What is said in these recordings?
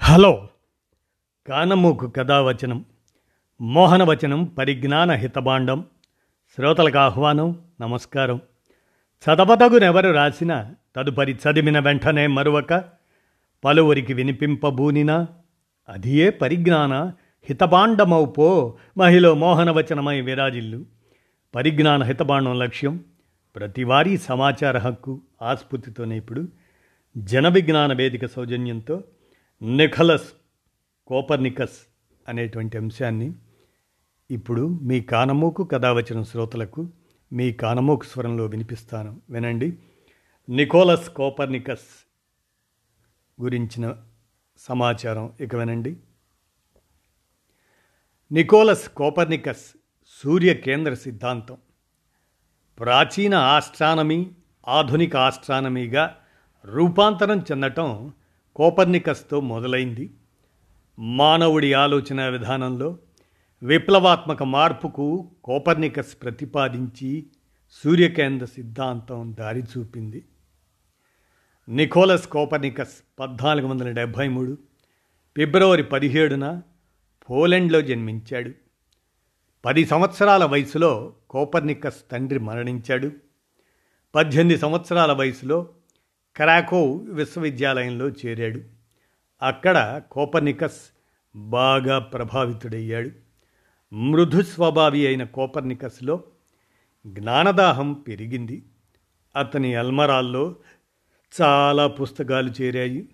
Hello. కానమూకు కథావచనం మోహనవచనం పరిజ్ఞాన హితబాండం శ్రోతలకు ఆహ్వానం నమస్కారం. చదవతగునెవరు రాసిన తదుపరి చదివిన వెంటనే మరొక పలువురికి వినిపింపబూనినా అదియే పరిజ్ఞాన హితబాండమౌపో మహిళ మోహనవచనమై విరాజిల్లు. పరిజ్ఞాన హితబాండం లక్ష్యం ప్రతివారీ సమాచార హక్కు ఆస్ఫూర్తితోనే ఇప్పుడు జన విజ్ఞాన వేదిక సౌజన్యంతో నిఖలస్ కోపర్నికస్ అనేటువంటి అంశాన్ని ఇప్పుడు మీ కానమోకు కథావచన శ్రోతలకు మీ కానమోకు స్వరంలో వినిపిస్తాను. వినండి. నికోలస్ కోపర్నికస్ గురించిన సమాచారం ఇక వినండి. నికోలస్ కోపర్నికస్ సూర్య కేంద్ర సిద్ధాంతం. ప్రాచీన ఆస్ట్రానమీ ఆధునిక ఆస్ట్రానమీగా రూపాంతరం చెందటం కోపర్నికస్తో మొదలైంది. మానవుడి ఆలోచన విధానంలో విప్లవాత్మక మార్పుకు కోపర్నికస్ ప్రతిపాదించి సూర్యకేంద్ర సిద్ధాంతం దారి చూపింది. నికోలస్ కోపర్నికస్ పద్నాలుగు వందల డెబ్భై మూడు ఫిబ్రవరి పదిహేడున పోలెండ్లో జన్మించాడు. పది సంవత్సరాల వయసులో కోపర్నికస్ తండ్రి మరణించాడు. పద్దెనిమిది సంవత్సరాల వయసులో క్రాకో విశ్వవిద్యాలయంలో చేరాడు. అక్కడ కోపర్నికస్ బాగా ప్రభావితుడయ్యాడు. మృదు స్వభావి అయిన కోపర్నికస్లో జ్ఞానదాహం పెరిగింది. అతని అల్మరాల్లో చాలా పుస్తకాలు చేరాయి.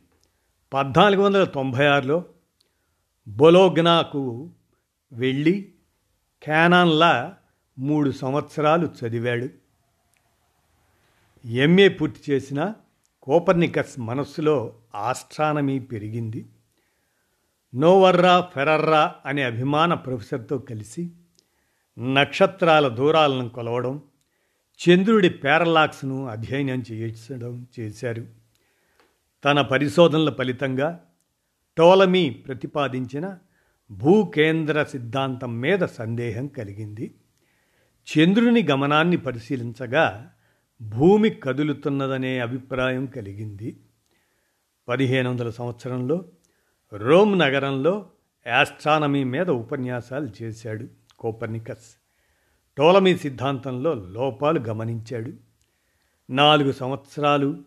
పద్నాలుగు వందల తొంభై ఆరులో బొలోగ్నాకు వెళ్ళి క్యానాన్లా మూడు సంవత్సరాలు చదివాడు. ఎంఏ పూర్తి చేసిన కోపర్నికస్ మనస్సులో ఆస్ట్రానమీ పెరిగింది. నోవర్రా ఫెరర్రా అనే అభిమాన ప్రొఫెసర్తో కలిసి నక్షత్రాల దూరాలను కొలవడం చంద్రుడి పేరలాక్స్ను అధ్యయనం చేయించడం చేశారు. తన పరిశోధనల ఫలితంగా టోలమీ ప్రతిపాదించిన భూకేంద్ర సిద్ధాంతం మీద సందేహం కలిగింది. చంద్రుని గమనాన్ని పరిశీలించగా భూమి కదులుతున్నదనే అభిప్రాయం కలిగింది. పదిహేను వందల సంవత్సరంలో రోమ్ నగరంలో యాస్ట్రానమీ మీద ఉపన్యాసాలు చేశాడు కోపర్నికస్. టోలమీ సిద్ధాంతంలో లోపాలు గమనించాడు. నాలుగు సంవత్సరాలు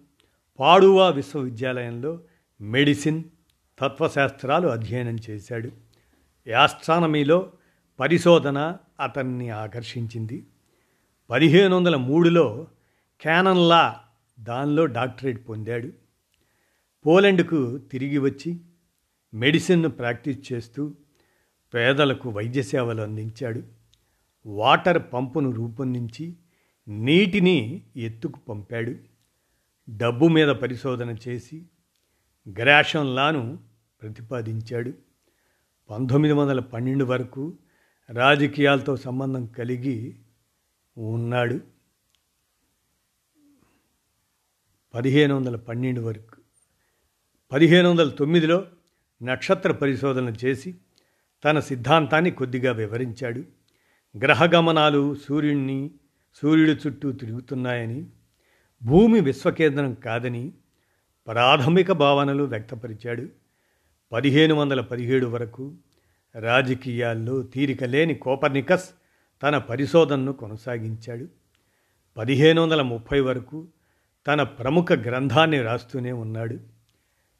పాడువా విశ్వవిద్యాలయంలో మెడిసిన్ తత్వశాస్త్రాలు అధ్యయనం చేశాడు. యాస్ట్రానమీలో పరిశోధన అతన్ని ఆకర్షించింది. పదిహేను వందల మూడులో క్యానన్లా దానిలో డాక్టరేట్ పొందాడు. పోలెండ్కు తిరిగి వచ్చి మెడిసిన్ను ప్రాక్టీస్ చేస్తూ పేదలకు వైద్య సేవలు అందించాడు. వాటర్ పంపును రూపొందించి నీటిని ఎత్తుకు పంపాడు. డబ్బు మీద పరిశోధన చేసి గ్రాషంలాను ప్రతిపాదించాడు. పంతొమ్మిది వందల పన్నెండు వరకు రాజకీయాలతో సంబంధం కలిగి ఉన్నాడు. పదిహేను వందల పన్నెండు వరకు. పదిహేను వందల తొమ్మిదిలో నక్షత్ర పరిశోధన చేసి తన సిద్ధాంతాన్ని కొద్దిగా వివరించాడు. గ్రహగమనాలు సూర్యుడిని సూర్యుడి చుట్టూ తిరుగుతున్నాయని భూమి విశ్వకేంద్రం కాదని ప్రాథమిక భావనలు వ్యక్తపరిచాడు. పదిహేను వందల పదిహేడు వరకు రాజకీయాల్లో తీరిక లేని కోపర్నికస్ తన పరిశోధనను కొనసాగించాడు. పదిహేను వందల ముప్పై వరకు తన ప్రముఖ గ్రంథాన్ని రాస్తూనే ఉన్నాడు.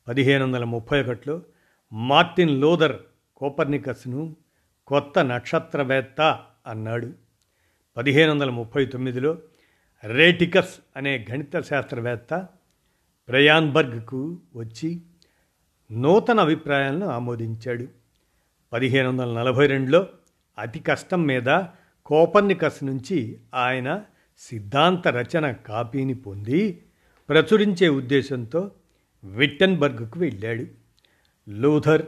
పదిహేను వందల ముప్పై ఒకటిలో మార్టిన్ లోదర్ కోపర్నికస్ను కొత్త నక్షత్రవేత్త అన్నాడు. పదిహేను వందల ముప్పై తొమ్మిదిలో రేటికస్ అనే గణిత శాస్త్రవేత్త ప్రయాన్బర్గ్కు వచ్చి నూతన అభిప్రాయాలను ఆమోదించాడు. పదిహేను వందల నలభై రెండులో అతి కష్టం మీద కోపర్నికస్ నుంచి ఆయన సిద్ధాంత రచన కాపీని పొంది ప్రచురించే ఉద్దేశంతో విట్టెన్బర్గ్కు వెళ్ళాడు. లూథర్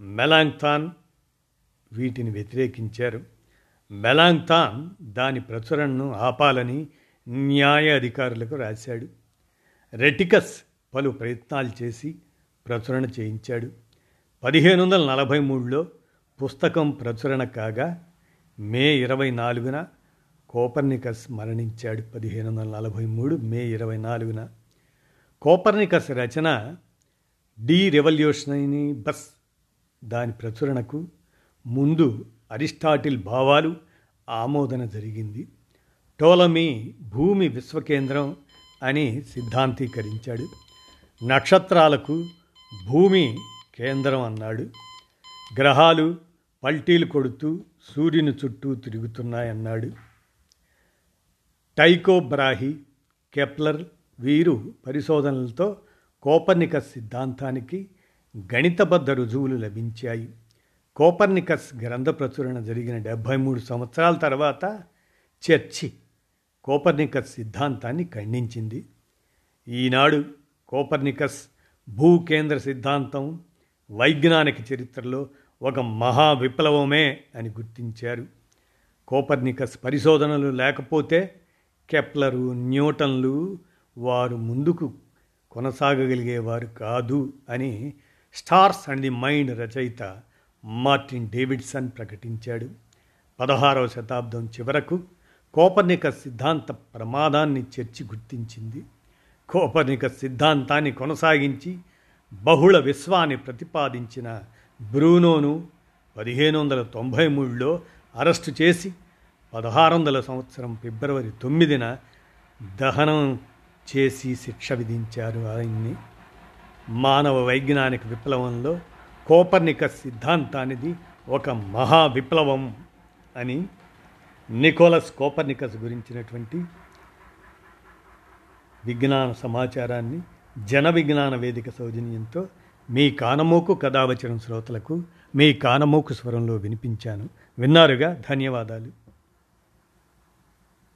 మెలాంగ్థాన్ వీటిని వ్యతిరేకించారు. మెలాంగ్థాన్ దాని ప్రచురణను ఆపాలని న్యాయ అధికారులకు రాశాడు. రెటికస్ పలు ప్రయత్నాలు చేసి ప్రచురణ చేయించాడు. పదిహేను వందల నలభై మూడులో పుస్తకం ప్రచురణ కాగా మే ఇరవై నాలుగున కోపర్నికస్ మరణించాడు పదిహేను వందల నలభై మూడు మే ఇరవై నాలుగున. కోపర్నికస్ రచన డీ రెవల్యూషనరీ బస్. దాని ప్రచురణకు ముందు అరిస్టాటిల్ భావాలు ఆమోదన జరిగింది. టోలమీ భూమి విశ్వకేంద్రం అని సిద్ధాంతీకరించాడు. నక్షత్రాలకు భూమి కేంద్రం అన్నాడు. గ్రహాలు పల్టీలు కొడుతూ సూర్యుని చుట్టూ తిరుగుతున్నాయన్నాడు. టైకో బ్రాహి కెప్లర్ వీరు పరిశోధనలతో కోపర్నికస్ సిద్ధాంతానికి గణితబద్ధ రుజువులు లభించాయి. కోపర్నికస్ గ్రంథ ప్రచురణ జరిగిన డెబ్భై మూడు సంవత్సరాల తర్వాత చర్చి కోపర్నికస్ సిద్ధాంతాన్ని ఖండించింది. ఈనాడు కోపర్నికస్ భూకేంద్ర సిద్ధాంతం వైజ్ఞానిక చరిత్రలో ఒక మహా విప్లవమే అని గుర్తించారు. కోపర్నికస్ పరిశోధనలు లేకపోతే కెప్లరు న్యూటన్లు వారు ముందుకు కొనసాగగలిగేవారు కాదు అని స్టార్స్ అండ్ ది మైండ్ రచయిత మార్టిన్ డేవిడ్సన్ ప్రకటించాడు. పదహారవ శతాబ్దం చివరకు కోపర్నిక సిద్ధాంత ప్రమాదాన్ని చర్చి గుర్తించింది. కోపర్నిక సిద్ధాంతాన్ని కొనసాగించి బహుళ విశ్వాన్ని ప్రతిపాదించిన బ్రూనోను పదిహేను వందల తొంభై మూడులో అరెస్టు చేసి పదహారు వందల సంవత్సరం ఫిబ్రవరి తొమ్మిదిన దహనం చేసి శిక్ష విధించారు ఆయన్ని. మానవ వైజ్ఞానిక విప్లవంలో కోపర్నిక సిద్ధాంతానిది ఒక మహా విప్లవం అని నికోలస్ కోపర్నికస్ గురించినటువంటి విజ్ఞాన సమాచారాన్ని జన విజ్ఞాన వేదిక సౌజన్యంతో మీ కానమోకు కథావచనం శ్రోతలకు మీ కానమోకు స్వరంలో వినిపించాను. విన్నారుగా? ధన్యవాదాలు.